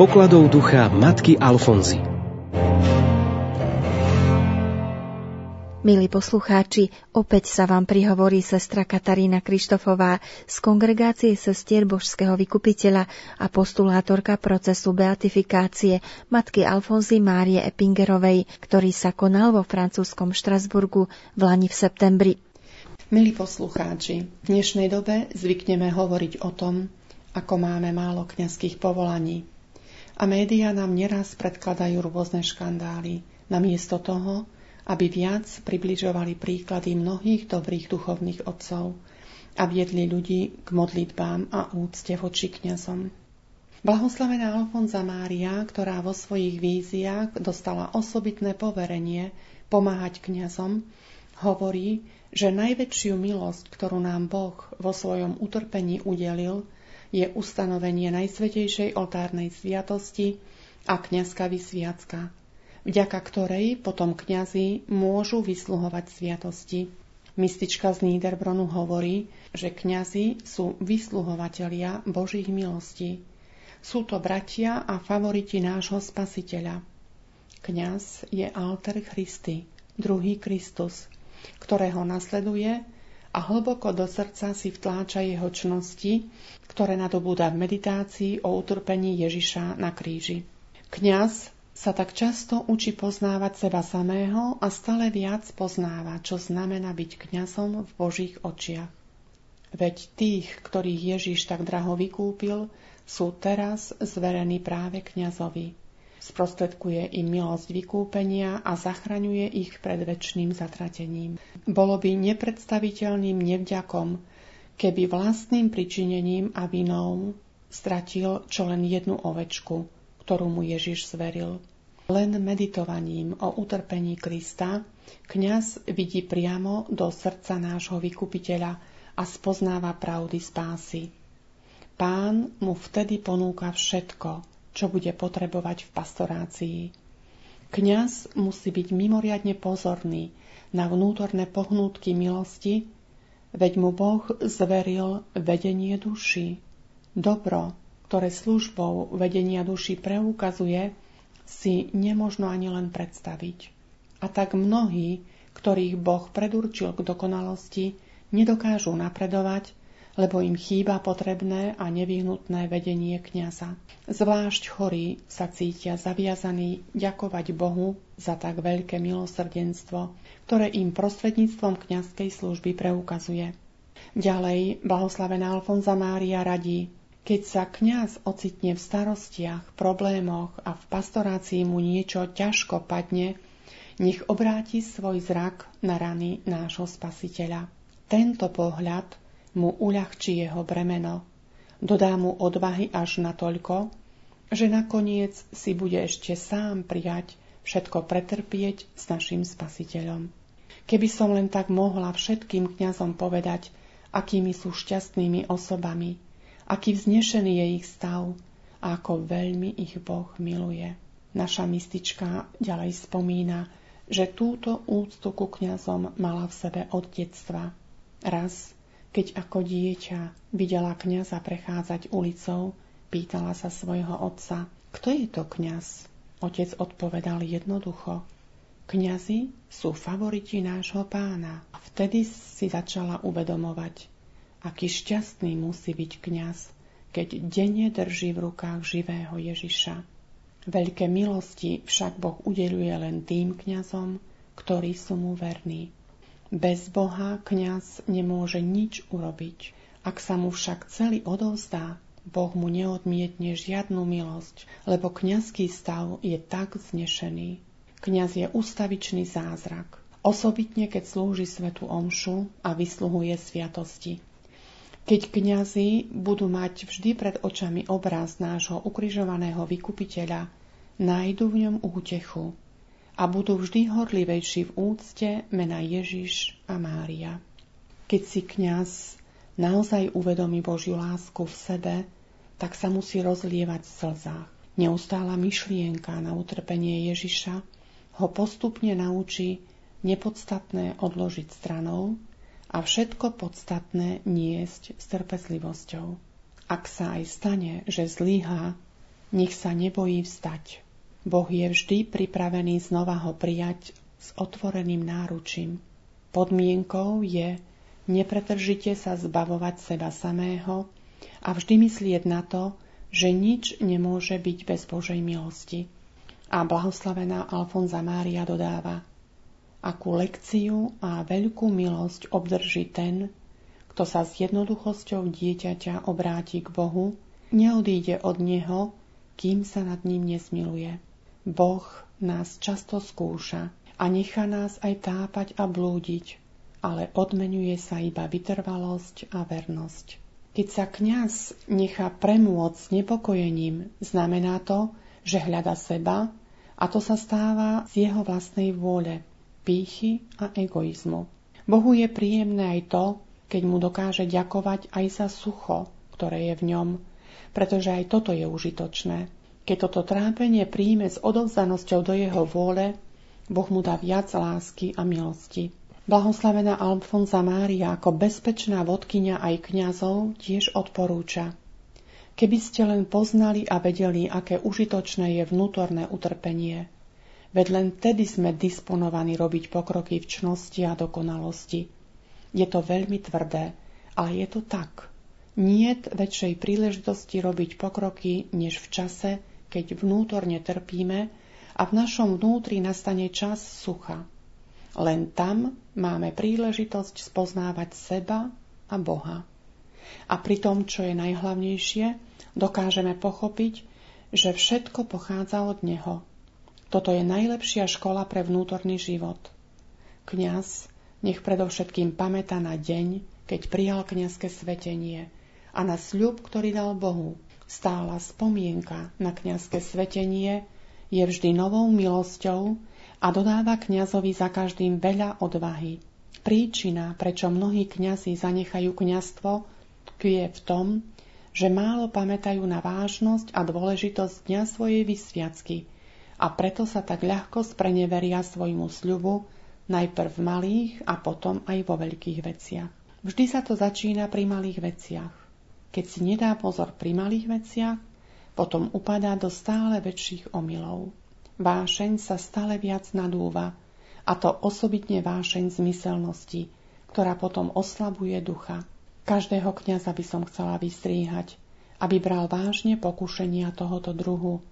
pokladov ducha matky Alfonzy. Milí poslucháči, opäť sa vám prihovorí sestra Katarína Krištofová z kongregácie sestier Božského vykupiteľa a postulátorka procesu beatifikácie matky Alfonzy Márie Epingerovej, ktorý sa konal vo francúzskom Štrasburgu v Lani v septembri. Milí poslucháči, v dnešnej dobe zvykneme hovoriť o tom, ako máme málo kňazských povolaní. A médiá nám neraz predkladajú rôzne škandály, namiesto toho, aby viac približovali príklady mnohých dobrých duchovných otcov a viedli ľudí k modlitbám a úcte voči kňazom. Blahoslavená Alfonza Mária, ktorá vo svojich víziách dostala osobitné poverenie pomáhať kňazom, hovorí, že najväčšiu milosť, ktorú nám Boh vo svojom utrpení udelil, je ustanovenie Najsvetejšej oltárnej sviatosti a kňazka vysviacka, vďaka ktorej potom kňazi môžu vysluhovať sviatosti. Mystička z Niederbronu hovorí, že kňazi sú vysluhovatelia Božích milostí. Sú to bratia a favoriti nášho spasiteľa. Kňaz je alter Christi, druhý Kristus, ktorého nasleduje a hlboko do srdca si vtláča jeho čnosti, ktoré nadobúda v meditácii o utrpení Ježiša na kríži. Kňaz sa tak často učí poznávať seba samého a stále viac poznáva, čo znamená byť kňazom v Božích očiach. Veď tých, ktorých Ježiš tak draho vykúpil, sú teraz zverení práve kňazovi sprostredkuje im milosť vykúpenia a zachraňuje ich pred väčšným zatratením. Bolo by nepredstaviteľným nevďakom, keby vlastným pričinením a vinou stratil čo len jednu ovečku, ktorú mu Ježiš zveril. Len meditovaním o utrpení Krista kňaz vidí priamo do srdca nášho vykupiteľa a spoznáva pravdy spásy. Pán mu vtedy ponúka všetko, čo bude potrebovať v pastorácii. Kňaz musí byť mimoriadne pozorný na vnútorné pohnútky milosti, veď mu Boh zveril vedenie duši. Dobro, ktoré službou vedenia duši preukazuje, si nemožno ani len predstaviť. A tak mnohí, ktorých Boh predurčil k dokonalosti, nedokážu napredovať, lebo im chýba potrebné a nevyhnutné vedenie kňaza. Zvlášť chorí sa cítia zaviazaní ďakovať Bohu za tak veľké milosrdenstvo, ktoré im prostredníctvom kňazskej služby preukazuje. Ďalej, blahoslavená Alfonza Mária radí, keď sa kňaz ocitne v starostiach, problémoch a v pastorácii mu niečo ťažko padne, nech obráti svoj zrak na rany nášho spasiteľa. Tento pohľad mu uľahčí jeho bremeno, dodá mu odvahy až natoľko, že nakoniec si bude ešte sám prijať všetko pretrpieť s našim spasiteľom. Keby som len tak mohla všetkým kňazom povedať, akými sú šťastnými osobami, aký vznešený je ich stav a ako veľmi ich Boh miluje. Naša mistička ďalej spomína, že túto úctu ku kňazom mala v sebe od detstva. Raz, keď ako dieťa videla kňaza prechádzať ulicou, pýtala sa svojho otca, kto je to kňaz? Otec odpovedal jednoducho, kňazi sú favoriti nášho pána. A vtedy si začala uvedomovať, aký šťastný musí byť kňaz, keď denne drží v rukách živého Ježiša. Veľké milosti však Boh udeluje len tým kňazom, ktorí sú mu verní. Bez Boha kňaz nemôže nič urobiť. Ak sa mu však celý odovzdá, Boh mu neodmietne žiadnu milosť, lebo kňazský stav je tak znešený. Kňaz je ustavičný zázrak, osobitne keď slúži svetu omšu a vysluhuje sviatosti. Keď kňazi budú mať vždy pred očami obraz nášho ukrižovaného vykupiteľa, nájdu v ňom útechu, a budú vždy horlivejší v úcte mena Ježiš a Mária. Keď si kňaz naozaj uvedomí Božiu lásku v sebe, tak sa musí rozlievať v slzách. Neustála myšlienka na utrpenie Ježiša ho postupne naučí nepodstatné odložiť stranou a všetko podstatné niesť s trpezlivosťou. Ak sa aj stane, že zlyhá, nech sa nebojí vstať. Boh je vždy pripravený znova ho prijať s otvoreným náručím. Podmienkou je nepretržite sa zbavovať seba samého a vždy myslieť na to, že nič nemôže byť bez Božej milosti. A blahoslavená Alfonza Mária dodáva, akú lekciu a veľkú milosť obdrží ten, kto sa s jednoduchosťou dieťaťa obráti k Bohu, neodíde od Neho, kým sa nad ním nesmiluje. Boh nás často skúša a nechá nás aj tápať a blúdiť, ale odmenuje sa iba vytrvalosť a vernosť. Keď sa kňaz nechá premôcť nepokojením, znamená to, že hľada seba a to sa stáva z jeho vlastnej vôle, pýchy a egoizmu. Bohu je príjemné aj to, keď mu dokáže ďakovať aj za sucho, ktoré je v ňom, pretože aj toto je užitočné. Keď toto trápenie príjme s odovzdanosťou do jeho vôle, Boh mu dá viac lásky a milosti. Blahoslavená Alfonza Mária ako bezpečná vodkynia aj kňazov tiež odporúča. Keby ste len poznali a vedeli, aké užitočné je vnútorné utrpenie, veď len tedy sme disponovaní robiť pokroky v čnosti a dokonalosti. Je to veľmi tvrdé, ale je to tak. Niet väčšej príležitosti robiť pokroky, než v čase, keď vnútorne trpíme a v našom vnútri nastane čas sucha. Len tam máme príležitosť spoznávať seba a Boha. A pri tom, čo je najhlavnejšie, dokážeme pochopiť, že všetko pochádza od Neho. Toto je najlepšia škola pre vnútorný život. Kňaz nech predovšetkým pamätá na deň, keď prijal kňazské svetenie a na sľub, ktorý dal Bohu. Stála spomienka na kňazské svetenie je vždy novou milosťou, a dodáva kňazovi za každým veľa odvahy. Príčina, prečo mnohí kňazi zanechajú kňazstvo, tkvie v tom, že málo pamätajú na vážnosť a dôležitosť dňa svojej vysviacky a preto sa tak ľahko spreneveria svojmu sľubu najprv v malých a potom aj vo veľkých veciach. Vždy sa to začína pri malých veciach. Keď si nedá pozor pri malých veciach, potom upadá do stále väčších omylov. Vášeň sa stále viac nadúva, a to osobitne vášeň zmyselnosti, ktorá potom oslabuje ducha. Každého kňaza by som chcela vystríhať, aby bral vážne pokušenia tohoto druhu,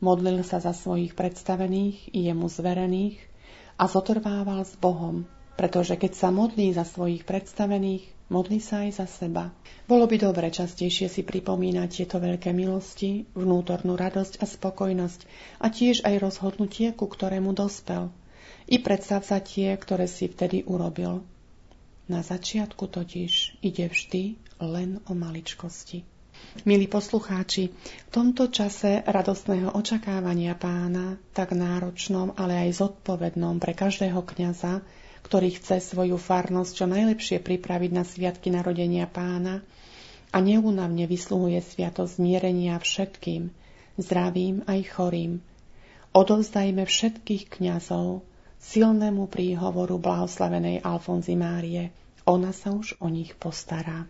modlil sa za svojich predstavených i jemu zverených a zotrvával s Bohom, pretože keď sa modlí za svojich predstavených, modlí sa aj za seba. Bolo by dobre častejšie si pripomínať tieto veľké milosti, vnútornú radosť a spokojnosť a tiež aj rozhodnutie, ku ktorému dospel. I tie, ktoré si vtedy urobil. Na začiatku totiž ide vždy len o maličkosti. Milí poslucháči, v tomto čase radostného očakávania pána, tak náročnom, ale aj zodpovednom pre každého kňaza, ktorý chce svoju farnosť čo najlepšie pripraviť na sviatky narodenia pána a neúnavne vysluhuje sviatosť zmierenia všetkým, zdravým aj chorým. Odovzdajme všetkých kňazov silnému príhovoru blahoslavenej Alfonzy Márie. Ona sa už o nich postará.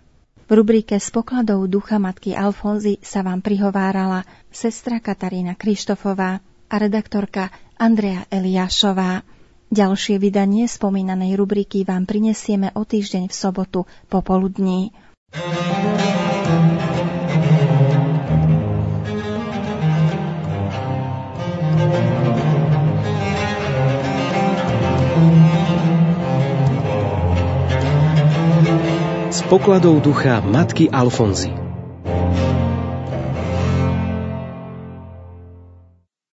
V rubrike s pokladou ducha matky Alfonzy sa vám prihovárala sestra Katarína Krištofová a redaktorka Andrea Eliášová. Ďalšie vydanie spomínanej rubriky vám prinesieme o týždeň v sobotu popoludní. S pokladou ducha matky Alfonzy.